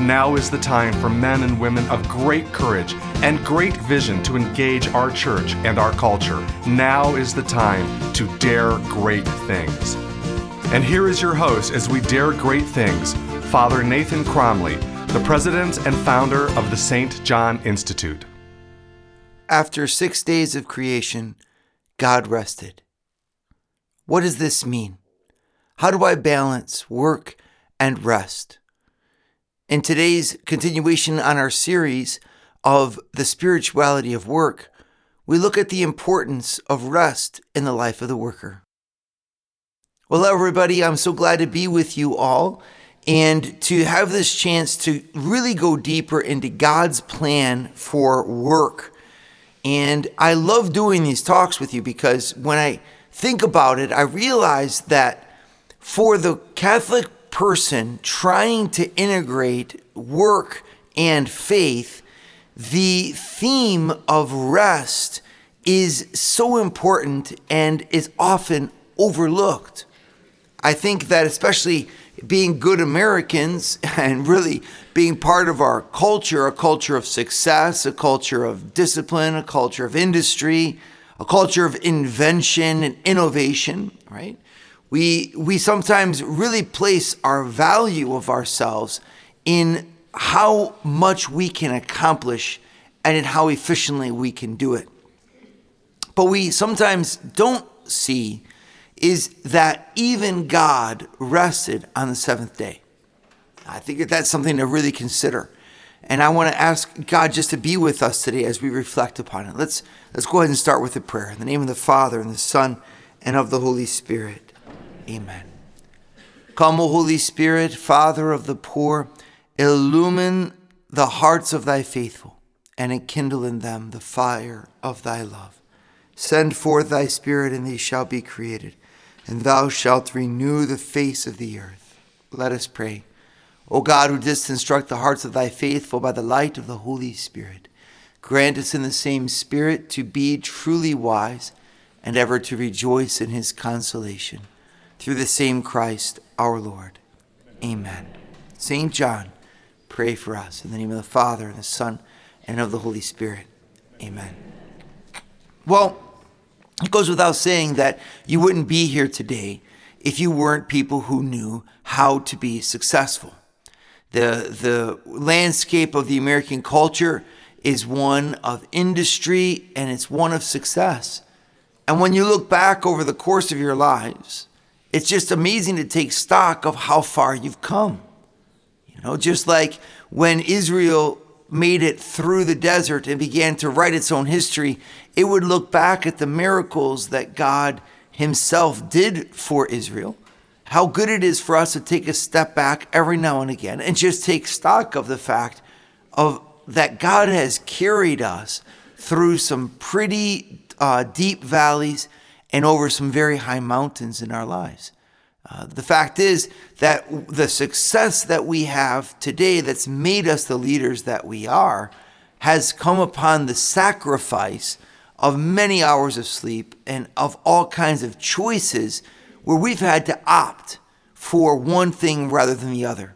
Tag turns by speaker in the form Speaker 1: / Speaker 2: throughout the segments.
Speaker 1: Now is the time for men and women of great courage and great vision to engage our church and our culture. Now is the time to dare great things. And here is your host as we dare great things, Father Nathan Cromly, the president and founder of the St. John Institute.
Speaker 2: After six days of creation, God rested. What does this mean? How do I balance work and rest? In today's continuation on our series of the spirituality of work, we look at the importance of rest in the life of the worker. Well, everybody, I'm so glad to be with you all and to have this chance to really go deeper into God's plan for work. And I love doing these talks with you because when I think about it, I realize that for the Catholic person trying to integrate work and faith, the theme of rest is so important and is often overlooked. I think that especially being good Americans and really being part of our culture, a culture of success, a culture of discipline, a culture of industry, a culture of invention and innovation, right? We, we sometimes really place our value of ourselves in how much we can accomplish and in how efficiently we can do it. But we sometimes don't see is that even God rested on the seventh day. I think that that's something to really consider. And I want to ask God just to be with us today as we reflect upon it. Let's let's go ahead and start with a prayer. In the name of the Father and the Son and of the Holy Spirit. Amen. Come, O Holy Spirit, Father of the poor, illumine the hearts of thy faithful, and enkindle in them the fire of thy love. Send forth thy Spirit, and they shall be created, and thou shalt renew the face of the earth. Let us pray. O God, who didst instruct the hearts of thy faithful by the light of the Holy Spirit, grant us in the same Spirit to be truly wise and ever to rejoice in his consolation. Through the same Christ our Lord. Amen. St. John, pray for us. In the name of the Father, and the Son, and of the Holy Spirit. Amen. Well, it goes without saying that you wouldn't be here today if you weren't people who knew how to be successful. The, the landscape of the American culture is one of industry and it's one of success. And when you look back over the course of your lives, it's just amazing to take stock of how far you've come. You know, just like when Israel made it through the desert and began to write its own history, it would look back at the miracles that God Himself did for Israel how good it is for us to take a step back every now and again and just take stock of the fact of that God has carried us through some pretty uh, deep valleys and over some very high mountains in our lives. Uh, the fact is that the success that we have today that's made us the leaders that we are has come upon the sacrifice of many hours of sleep and of all kinds of choices where we've had to opt for one thing rather than the other.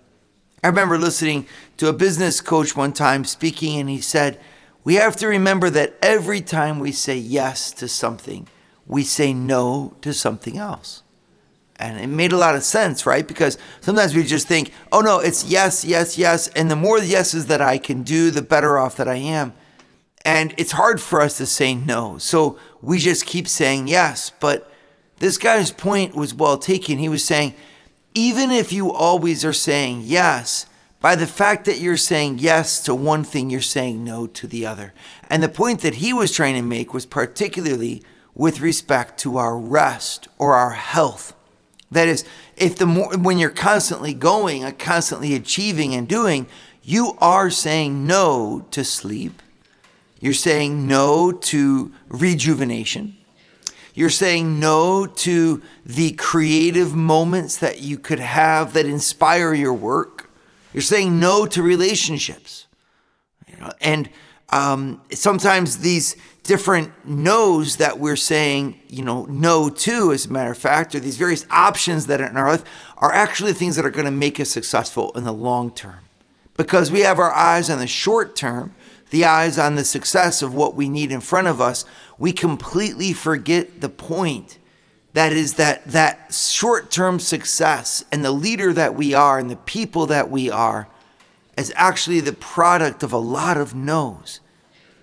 Speaker 2: I remember listening to a business coach one time speaking, and he said, We have to remember that every time we say yes to something, we say no to something else. And it made a lot of sense, right? Because sometimes we just think, oh no, it's yes, yes, yes. And the more yeses that I can do, the better off that I am. And it's hard for us to say no. So we just keep saying yes. But this guy's point was well taken. He was saying, even if you always are saying yes, by the fact that you're saying yes to one thing, you're saying no to the other. And the point that he was trying to make was particularly with respect to our rest or our health. That is, if the more when you're constantly going and constantly achieving and doing, you are saying no to sleep. You're saying no to rejuvenation. You're saying no to the creative moments that you could have that inspire your work. You're saying no to relationships. You know, and um, sometimes these different no's that we're saying, you know, no to, as a matter of fact, or these various options that are in our life are actually things that are going to make us successful in the long term. Because we have our eyes on the short term, the eyes on the success of what we need in front of us, we completely forget the point. That is that that short-term success and the leader that we are and the people that we are is actually the product of a lot of no's.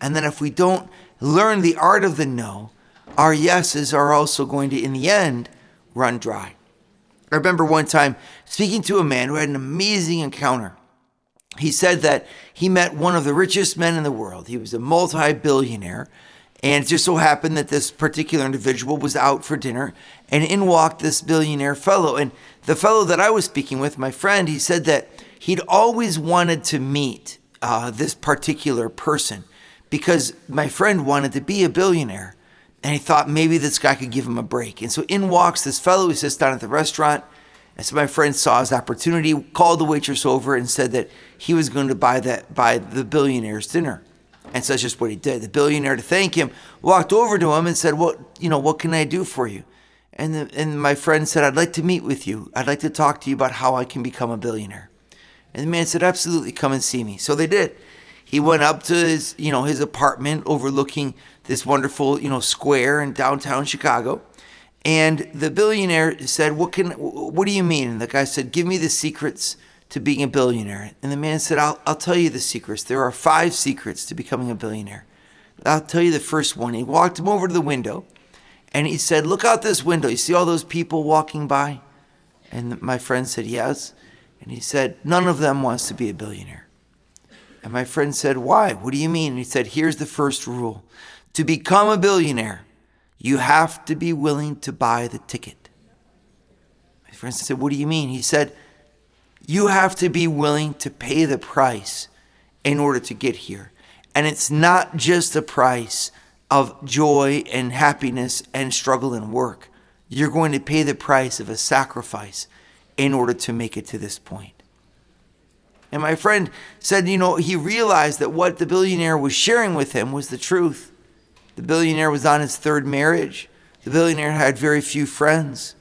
Speaker 2: And then if we don't learn the art of the no, our yeses are also going to, in the end, run dry. I remember one time speaking to a man who had an amazing encounter. He said that he met one of the richest men in the world. He was a multi billionaire. And it just so happened that this particular individual was out for dinner, and in walked this billionaire fellow. And the fellow that I was speaking with, my friend, he said that he'd always wanted to meet uh, this particular person because my friend wanted to be a billionaire and he thought maybe this guy could give him a break. And so in walks this fellow who sits down at the restaurant. And so my friend saw his opportunity, called the waitress over and said that he was going to buy that buy the billionaire's dinner. And so that's just what he did. The billionaire, to thank him, walked over to him and said, "What you know? What can I do for you?" And the, and my friend said, "I'd like to meet with you. I'd like to talk to you about how I can become a billionaire." And the man said, "Absolutely, come and see me." So they did he went up to his, you know, his apartment overlooking this wonderful, you know, square in downtown Chicago. And the billionaire said, "What can? What do you mean?" And the guy said, "Give me the secrets to being a billionaire." And the man said, "I'll, I'll tell you the secrets. There are five secrets to becoming a billionaire. I'll tell you the first one." He walked him over to the window, and he said, "Look out this window. You see all those people walking by?" And my friend said, "Yes." And he said, "None of them wants to be a billionaire." And my friend said, Why? What do you mean? And he said, Here's the first rule to become a billionaire, you have to be willing to buy the ticket. My friend said, What do you mean? He said, You have to be willing to pay the price in order to get here. And it's not just the price of joy and happiness and struggle and work. You're going to pay the price of a sacrifice in order to make it to this point. And my friend said, you know, he realized that what the billionaire was sharing with him was the truth. The billionaire was on his third marriage. The billionaire had very few friends.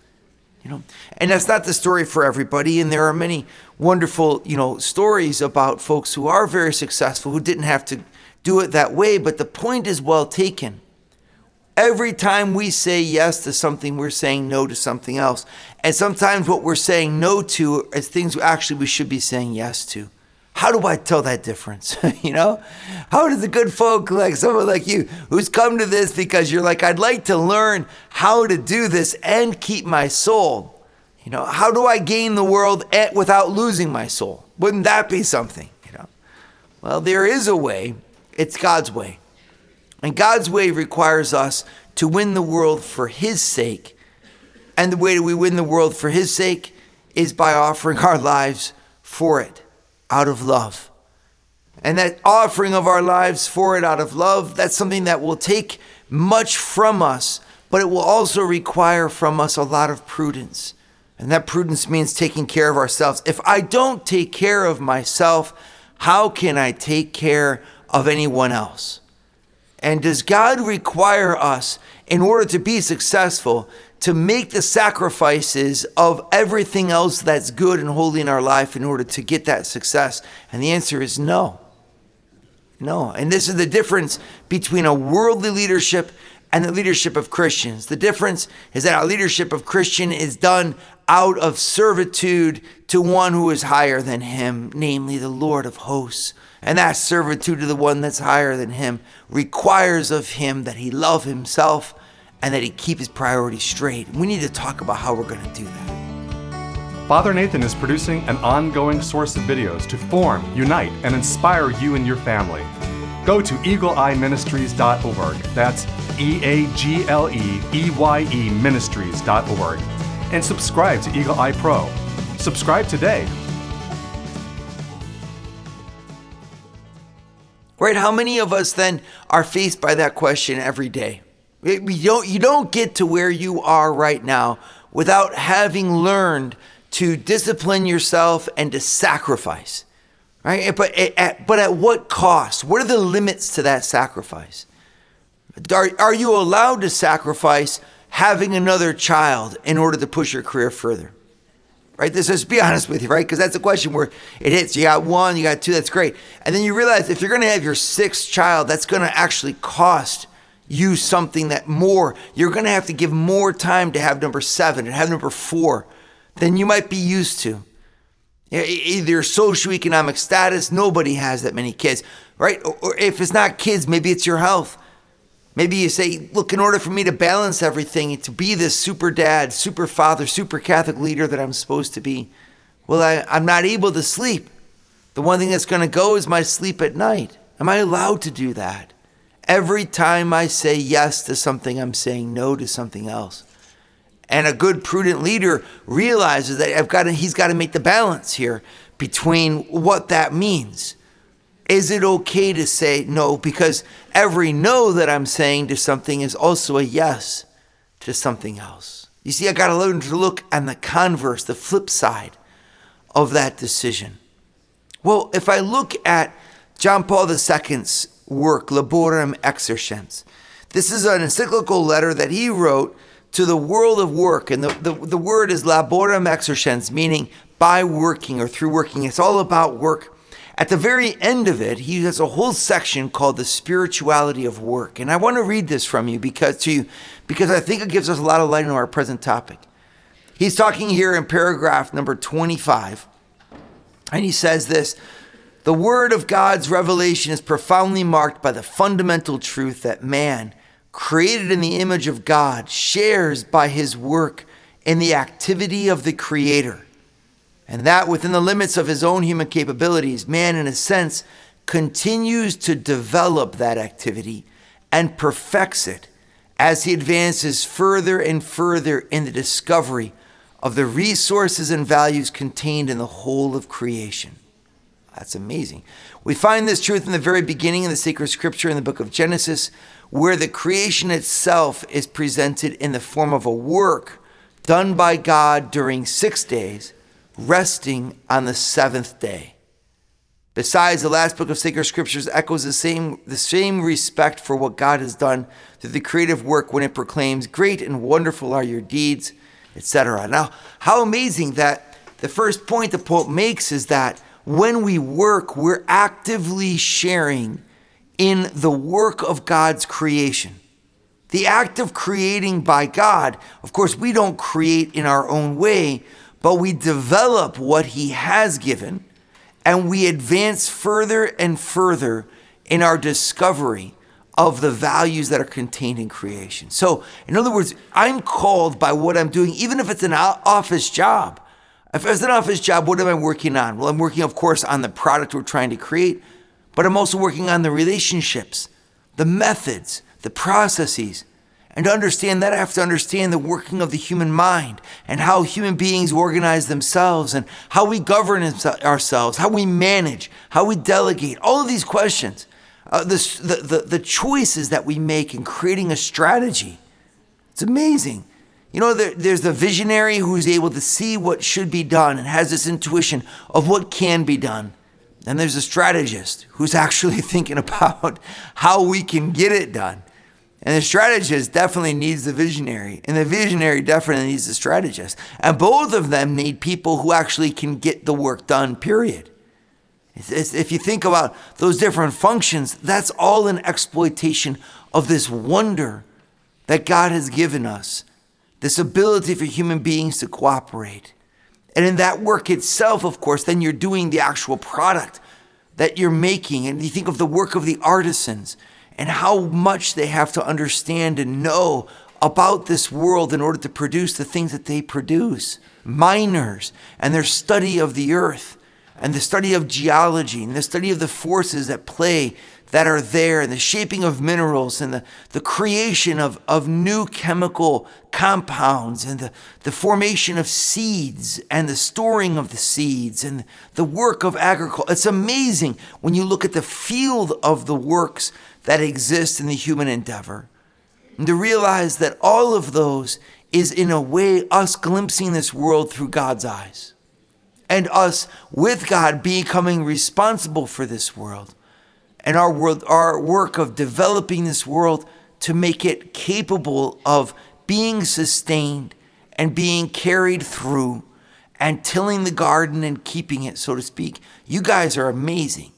Speaker 2: You know, and that's not the story for everybody. And there are many wonderful, you know, stories about folks who are very successful who didn't have to do it that way. But the point is well taken. Every time we say yes to something, we're saying no to something else. And sometimes what we're saying no to is things actually we should be saying yes to. How do I tell that difference? you know? How does the good folk like someone like you who's come to this because you're like, I'd like to learn how to do this and keep my soul. You know, how do I gain the world without losing my soul? Wouldn't that be something? You know? Well, there is a way. It's God's way. And God's way requires us to win the world for His sake. And the way that we win the world for His sake is by offering our lives for it out of love. And that offering of our lives for it out of love, that's something that will take much from us, but it will also require from us a lot of prudence. And that prudence means taking care of ourselves. If I don't take care of myself, how can I take care of anyone else? And does God require us, in order to be successful, to make the sacrifices of everything else that's good and holy in our life in order to get that success? And the answer is no. No. And this is the difference between a worldly leadership and the leadership of Christians. The difference is that our leadership of Christian is done out of servitude to one who is higher than him, namely the Lord of hosts. And that servitude to the one that's higher than him requires of him that he love himself and that he keep his priorities straight. We need to talk about how we're going to do that.
Speaker 1: Father Nathan is producing an ongoing source of videos to form, unite, and inspire you and your family. Go to eagleeyeministries.org. That's E A G L E E Y E ministries.org. And subscribe to Eagle Eye Pro. Subscribe today
Speaker 2: Right? How many of us then are faced by that question every day? We don't, you don't get to where you are right now without having learned to discipline yourself and to sacrifice. Right? But at, but at what cost? What are the limits to that sacrifice? Are, are you allowed to sacrifice having another child in order to push your career further? Right? This is be honest with you, right? Because that's a question where it hits. You got one, you got two, that's great. And then you realize if you're gonna have your sixth child, that's gonna actually cost you something that more, you're gonna have to give more time to have number seven and have number four than you might be used to. Either socioeconomic status, nobody has that many kids, right? Or if it's not kids, maybe it's your health. Maybe you say, look, in order for me to balance everything, to be this super dad, super father, super Catholic leader that I'm supposed to be, well, I, I'm not able to sleep. The one thing that's going to go is my sleep at night. Am I allowed to do that? Every time I say yes to something, I'm saying no to something else. And a good prudent leader realizes that I've got to, he's got to make the balance here between what that means. Is it okay to say no? Because every no that I'm saying to something is also a yes to something else. You see, I got to learn to look on the converse, the flip side of that decision. Well, if I look at John Paul II's work, Laborem Exercens, this is an encyclical letter that he wrote to the world of work. And the, the, the word is laborem exercens, meaning by working or through working. It's all about work. At the very end of it, he has a whole section called the spirituality of work. And I want to read this from you because to you, because I think it gives us a lot of light on our present topic. He's talking here in paragraph number 25, and he says this The word of God's revelation is profoundly marked by the fundamental truth that man created in the image of God, shares by his work in the activity of the Creator. And that within the limits of his own human capabilities, man, in a sense, continues to develop that activity and perfects it as he advances further and further in the discovery of the resources and values contained in the whole of creation. That's amazing. We find this truth in the very beginning of the sacred scripture in the book of Genesis, where the creation itself is presented in the form of a work done by God during six days, resting on the seventh day. Besides, the last book of sacred scriptures echoes the same, the same respect for what God has done through the creative work when it proclaims, Great and wonderful are your deeds, etc. Now, how amazing that the first point the Pope makes is that when we work, we're actively sharing in the work of God's creation. The act of creating by God, of course, we don't create in our own way, but we develop what He has given and we advance further and further in our discovery of the values that are contained in creation. So, in other words, I'm called by what I'm doing, even if it's an office job. If it's an office job, what am I working on? Well, I'm working, of course, on the product we're trying to create, but I'm also working on the relationships, the methods, the processes. And to understand that, I have to understand the working of the human mind and how human beings organize themselves and how we govern ourselves, how we manage, how we delegate, all of these questions, uh, the, the, the choices that we make in creating a strategy. It's amazing. You know, there, there's the visionary who's able to see what should be done and has this intuition of what can be done. And there's a strategist who's actually thinking about how we can get it done. And the strategist definitely needs the visionary, and the visionary definitely needs the strategist. And both of them need people who actually can get the work done, period. If you think about those different functions, that's all an exploitation of this wonder that God has given us, this ability for human beings to cooperate. And in that work itself, of course, then you're doing the actual product that you're making. And you think of the work of the artisans and how much they have to understand and know about this world in order to produce the things that they produce. Miners and their study of the earth and the study of geology and the study of the forces that play that are there and the shaping of minerals and the, the creation of, of new chemical compounds and the, the formation of seeds and the storing of the seeds and the work of agriculture. It's amazing when you look at the field of the works that exist in the human endeavor. And to realize that all of those is in a way us glimpsing this world through God's eyes and us with God becoming responsible for this world and our world our work of developing this world to make it capable of being sustained and being carried through and tilling the garden and keeping it so to speak you guys are amazing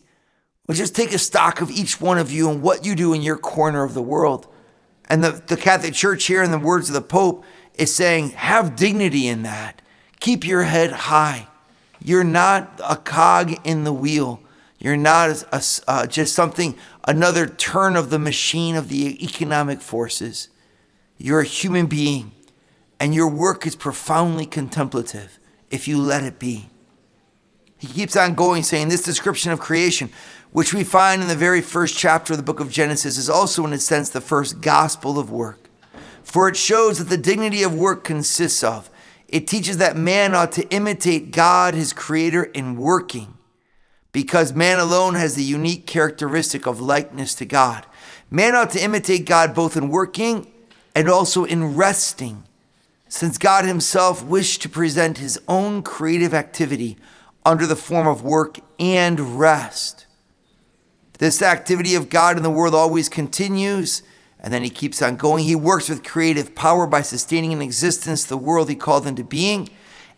Speaker 2: well just take a stock of each one of you and what you do in your corner of the world and the, the catholic church here in the words of the pope is saying have dignity in that keep your head high you're not a cog in the wheel. You're not a, a, uh, just something, another turn of the machine of the economic forces. You're a human being, and your work is profoundly contemplative if you let it be. He keeps on going, saying this description of creation, which we find in the very first chapter of the book of Genesis, is also, in a sense, the first gospel of work. For it shows that the dignity of work consists of it teaches that man ought to imitate God, his creator, in working, because man alone has the unique characteristic of likeness to God. Man ought to imitate God both in working and also in resting, since God himself wished to present his own creative activity under the form of work and rest. This activity of God in the world always continues and then he keeps on going. He works with creative power by sustaining in existence the world he called into being.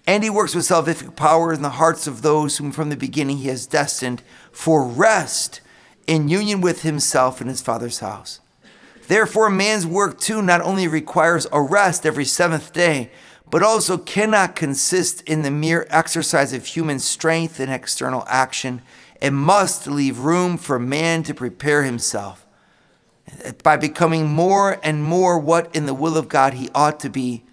Speaker 2: And he works with salvific power in the hearts of those whom from the beginning he has destined for rest in union with himself in his Father's house. Therefore, man's work too not only requires a rest every seventh day, but also cannot consist in the mere exercise of human strength and external action. It must leave room for man to prepare himself by becoming more and more what in the will of God he ought to be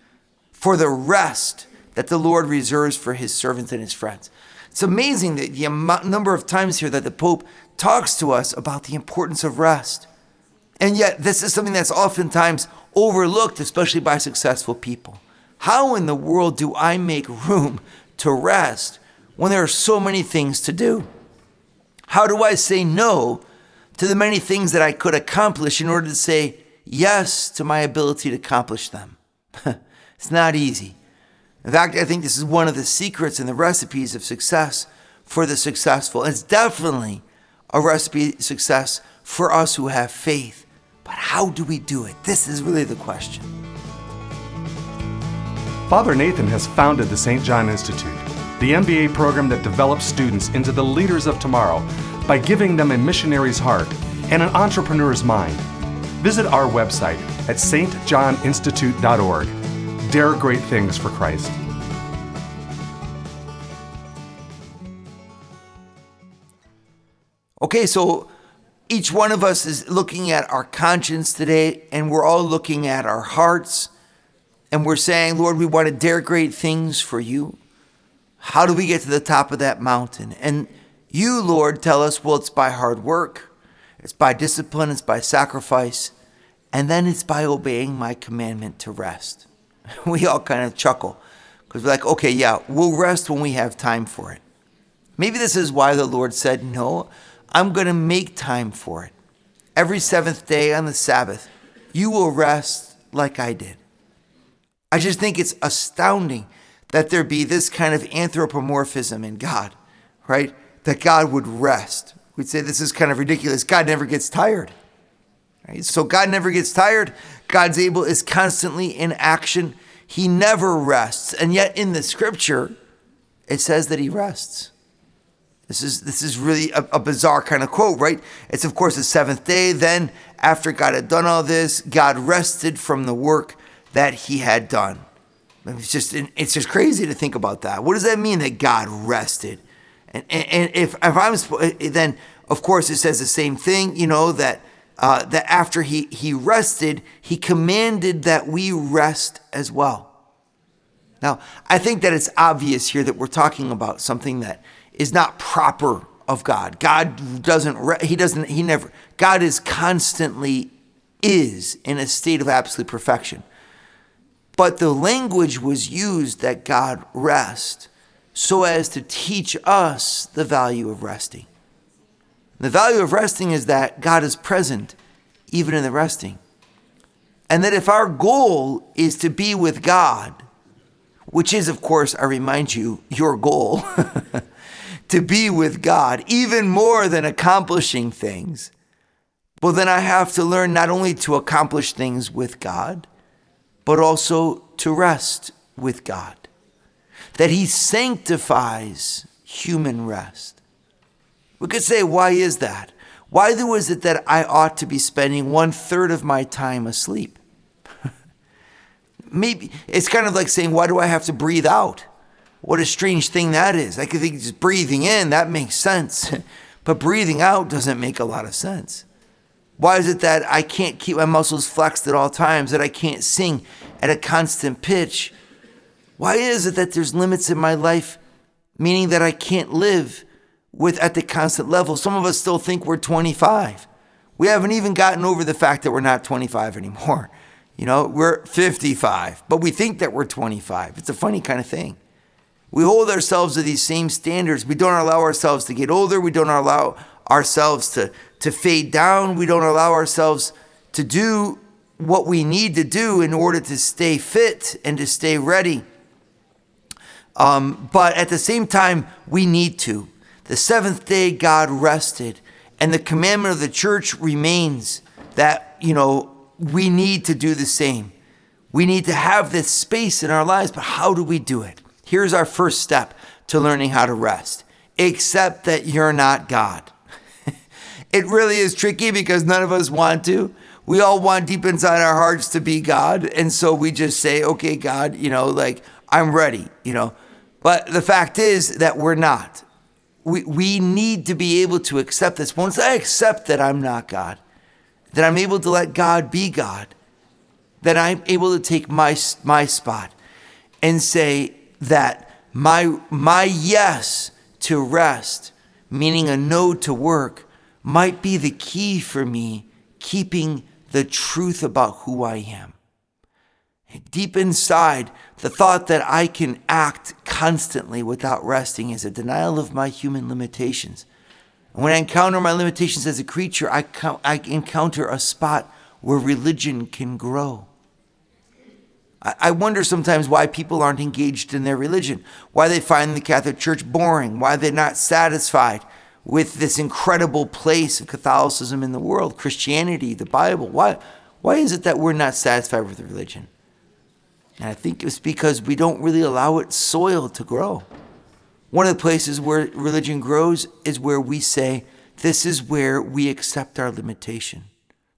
Speaker 2: for the rest that the Lord reserves for his servants and his friends. It's amazing that the number of times here that the Pope talks to us about the importance of rest. And yet, this is something that's oftentimes overlooked, especially by successful people. How in the world do I make room to rest when there are so many things to do? How do I say no to the many things that I could accomplish in order to say yes to my ability to accomplish them. it's not easy. In fact, I think this is one of the secrets and the recipes of success for the successful. It's definitely a recipe success for us who have faith. But how do we do it? This is really the question.
Speaker 1: Father Nathan has founded the St. John Institute, the MBA program that develops students into the leaders of tomorrow by giving them a missionary's heart and an entrepreneur's mind. Visit our website at stjohninstitute.org. Dare great things for Christ.
Speaker 2: Okay, so each one of us is looking at our conscience today, and we're all looking at our hearts, and we're saying, Lord, we want to dare great things for you. How do we get to the top of that mountain? And you, Lord, tell us, well, it's by hard work, it's by discipline, it's by sacrifice, and then it's by obeying my commandment to rest. We all kind of chuckle because we're like, okay, yeah, we'll rest when we have time for it. Maybe this is why the Lord said, no, I'm going to make time for it. Every seventh day on the Sabbath, you will rest like I did. I just think it's astounding that there be this kind of anthropomorphism in God, right? that God would rest. We'd say this is kind of ridiculous. God never gets tired. Right? So God never gets tired. God's able is constantly in action. He never rests. And yet in the scripture, it says that he rests. This is this is really a, a, bizarre kind of quote, right? It's of course the seventh day. Then, after God had done all this, God rested from the work that He had done. It's just it's just crazy to think about that. What does that mean that God rested? And, and if, if I'm then of course it says the same thing, you know that uh, that after he he rested, he commanded that we rest as well. Now I think that it's obvious here that we're talking about something that is not proper of God. God doesn't he doesn't he never God is constantly is in a state of absolute perfection. But the language was used that God rest so as to teach us the value of resting. The value of resting is that God is present even in the resting. And that if our goal is to be with God, which is, of course, I remind you, your goal, to be with God, even more than accomplishing things, well, then I have to learn not only to accomplish things with God, but also to rest with God. That He sanctifies human rest. We could say, why is that? Why is it that I ought to be spending one third of my time asleep? Maybe it's kind of like saying, why do I have to breathe out? What a strange thing that is. I could think just breathing in, that makes sense. but breathing out doesn't make a lot of sense. Why is it that I can't keep my muscles flexed at all times, that I can't sing at a constant pitch? Why is it that there's limits in my life, meaning that I can't live with at the constant level? Some of us still think we're 25. We haven't even gotten over the fact that we're not 25 anymore. You know, we're 55, but we think that we're 25. It's a funny kind of thing. We hold ourselves to these same standards. We don't allow ourselves to get older. We don't allow ourselves to, to fade down. We don't allow ourselves to do what we need to do in order to stay fit and to stay ready. Um, but at the same time, we need to. The seventh day, God rested, and the commandment of the church remains that, you know, we need to do the same. We need to have this space in our lives, but how do we do it? Here's our first step to learning how to rest accept that you're not God. It really is tricky because none of us want to. We all want deep inside our hearts to be God. And so we just say, okay, God, you know, like, I'm ready, you know. But the fact is that we're not. We, we need to be able to accept this. Once I accept that I'm not God, that I'm able to let God be God, that I'm able to take my, my spot and say that my, my yes to rest, meaning a no to work, might be the key for me keeping the truth about who I am. Deep inside, the thought that I can act constantly without resting is a denial of my human limitations. And when I encounter my limitations as a creature, I, I encounter a spot where religion can grow. I wonder sometimes why people aren't engaged in their religion, why they find the Catholic Church boring, why they're not satisfied with this incredible place of Catholicism in the world, Christianity, the Bible. Why, why is it that we're not satisfied with religion? And I think it's because we don't really allow its soil to grow. One of the places where religion grows is where we say, this is where we accept our limitation.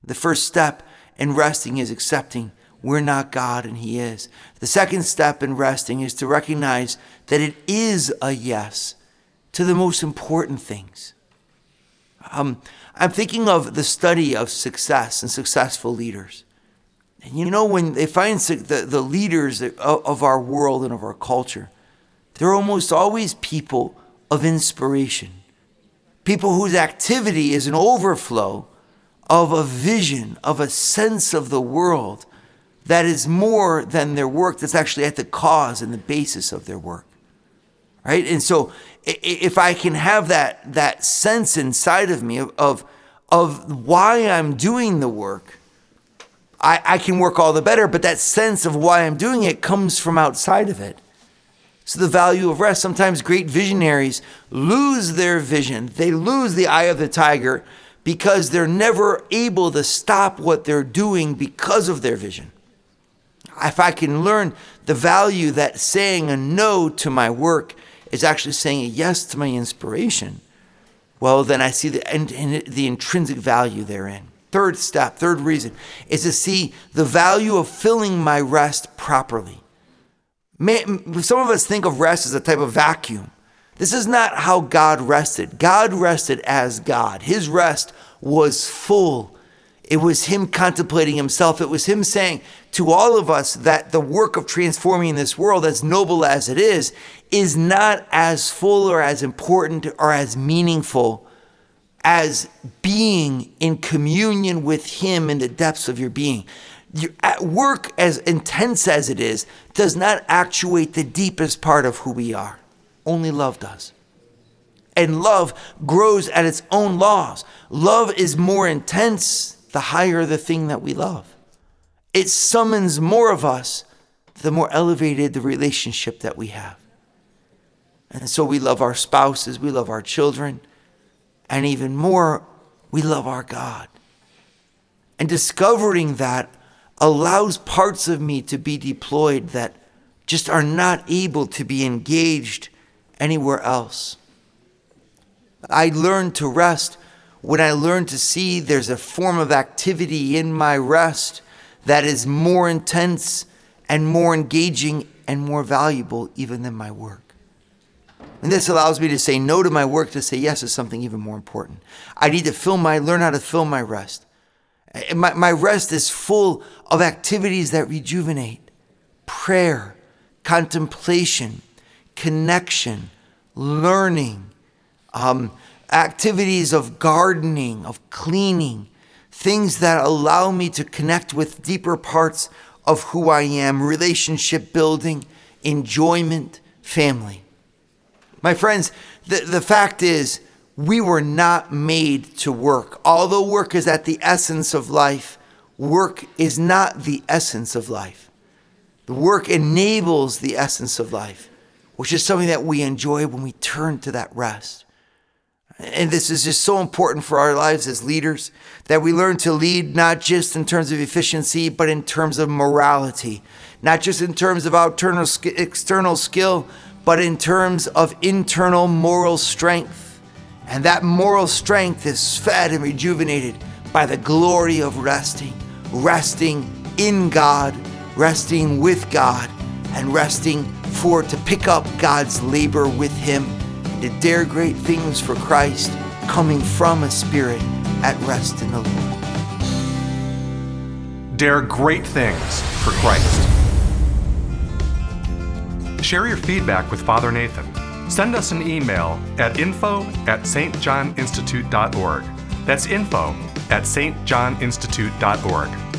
Speaker 2: The first step in resting is accepting we're not God and He is. The second step in resting is to recognize that it is a yes to the most important things. Um, I'm thinking of the study of success and successful leaders. And you know, when they find the, the leaders of our world and of our culture, they're almost always people of inspiration, people whose activity is an overflow of a vision, of a sense of the world that is more than their work, that's actually at the cause and the basis of their work. Right? And so if I can have that that sense inside of me of of, of why I'm doing the work, I, I can work all the better, but that sense of why I'm doing it comes from outside of it. So the value of rest. Sometimes great visionaries lose their vision. They lose the eye of the tiger because they're never able to stop what they're doing because of their vision if I can learn the value that saying a no to my work is actually saying yes to my inspiration, well, then I see the, and the intrinsic value therein. Third step, third reason, is to see the value of filling my rest properly. Some of us think of rest as a type of vacuum. This is not how God rested. God rested as God. His rest was full it was him contemplating himself. It was him saying to all of us that the work of transforming this world, as noble as it is, is not as full or as important or as meaningful as being in communion with him in the depths of your being. Your, work, as intense as it is, does not actuate the deepest part of who we are. Only love does. And love grows at its own laws. Love is more intense the higher the thing that we love. It summons more of us, the more elevated the relationship that we have. And so we love our spouses, we love our children, and even more, we love our God. And discovering that allows parts of me to be deployed that just are not able to be engaged anywhere else. I learned to rest when I learn to see there's a form of activity in my rest that is more intense and more engaging and more valuable even than my work. And this allows me to say no to my work to say yes to something even more important. I need to fill my learn how to fill my rest. My, my rest is full of activities that rejuvenate prayer, contemplation, connection, learning, um, activities of gardening, of cleaning, things that allow me to connect with deeper parts of who I am, relationship building, enjoyment, family. My friends, the, the fact is, we were not made to work. Although work is at the essence of life, work is not the essence of life. The work enables the essence of life, which is something that we enjoy when we turn to that rest. And this is just so important for our lives as leaders that we learn to lead not just in terms of efficiency, but in terms of morality, not just in terms of external external skill, but in terms of internal moral strength. And that moral strength is fed and rejuvenated by the glory of resting, resting in God, resting with God, and resting for to pick up God's labor with Him, to dare great things for Christ, coming from a spirit at rest in the Lord.
Speaker 1: Dare great things for Christ. Share your feedback with Father Nathan. Send us an email at info at stjohninstitute.org. That's info at stjohninstitute.org.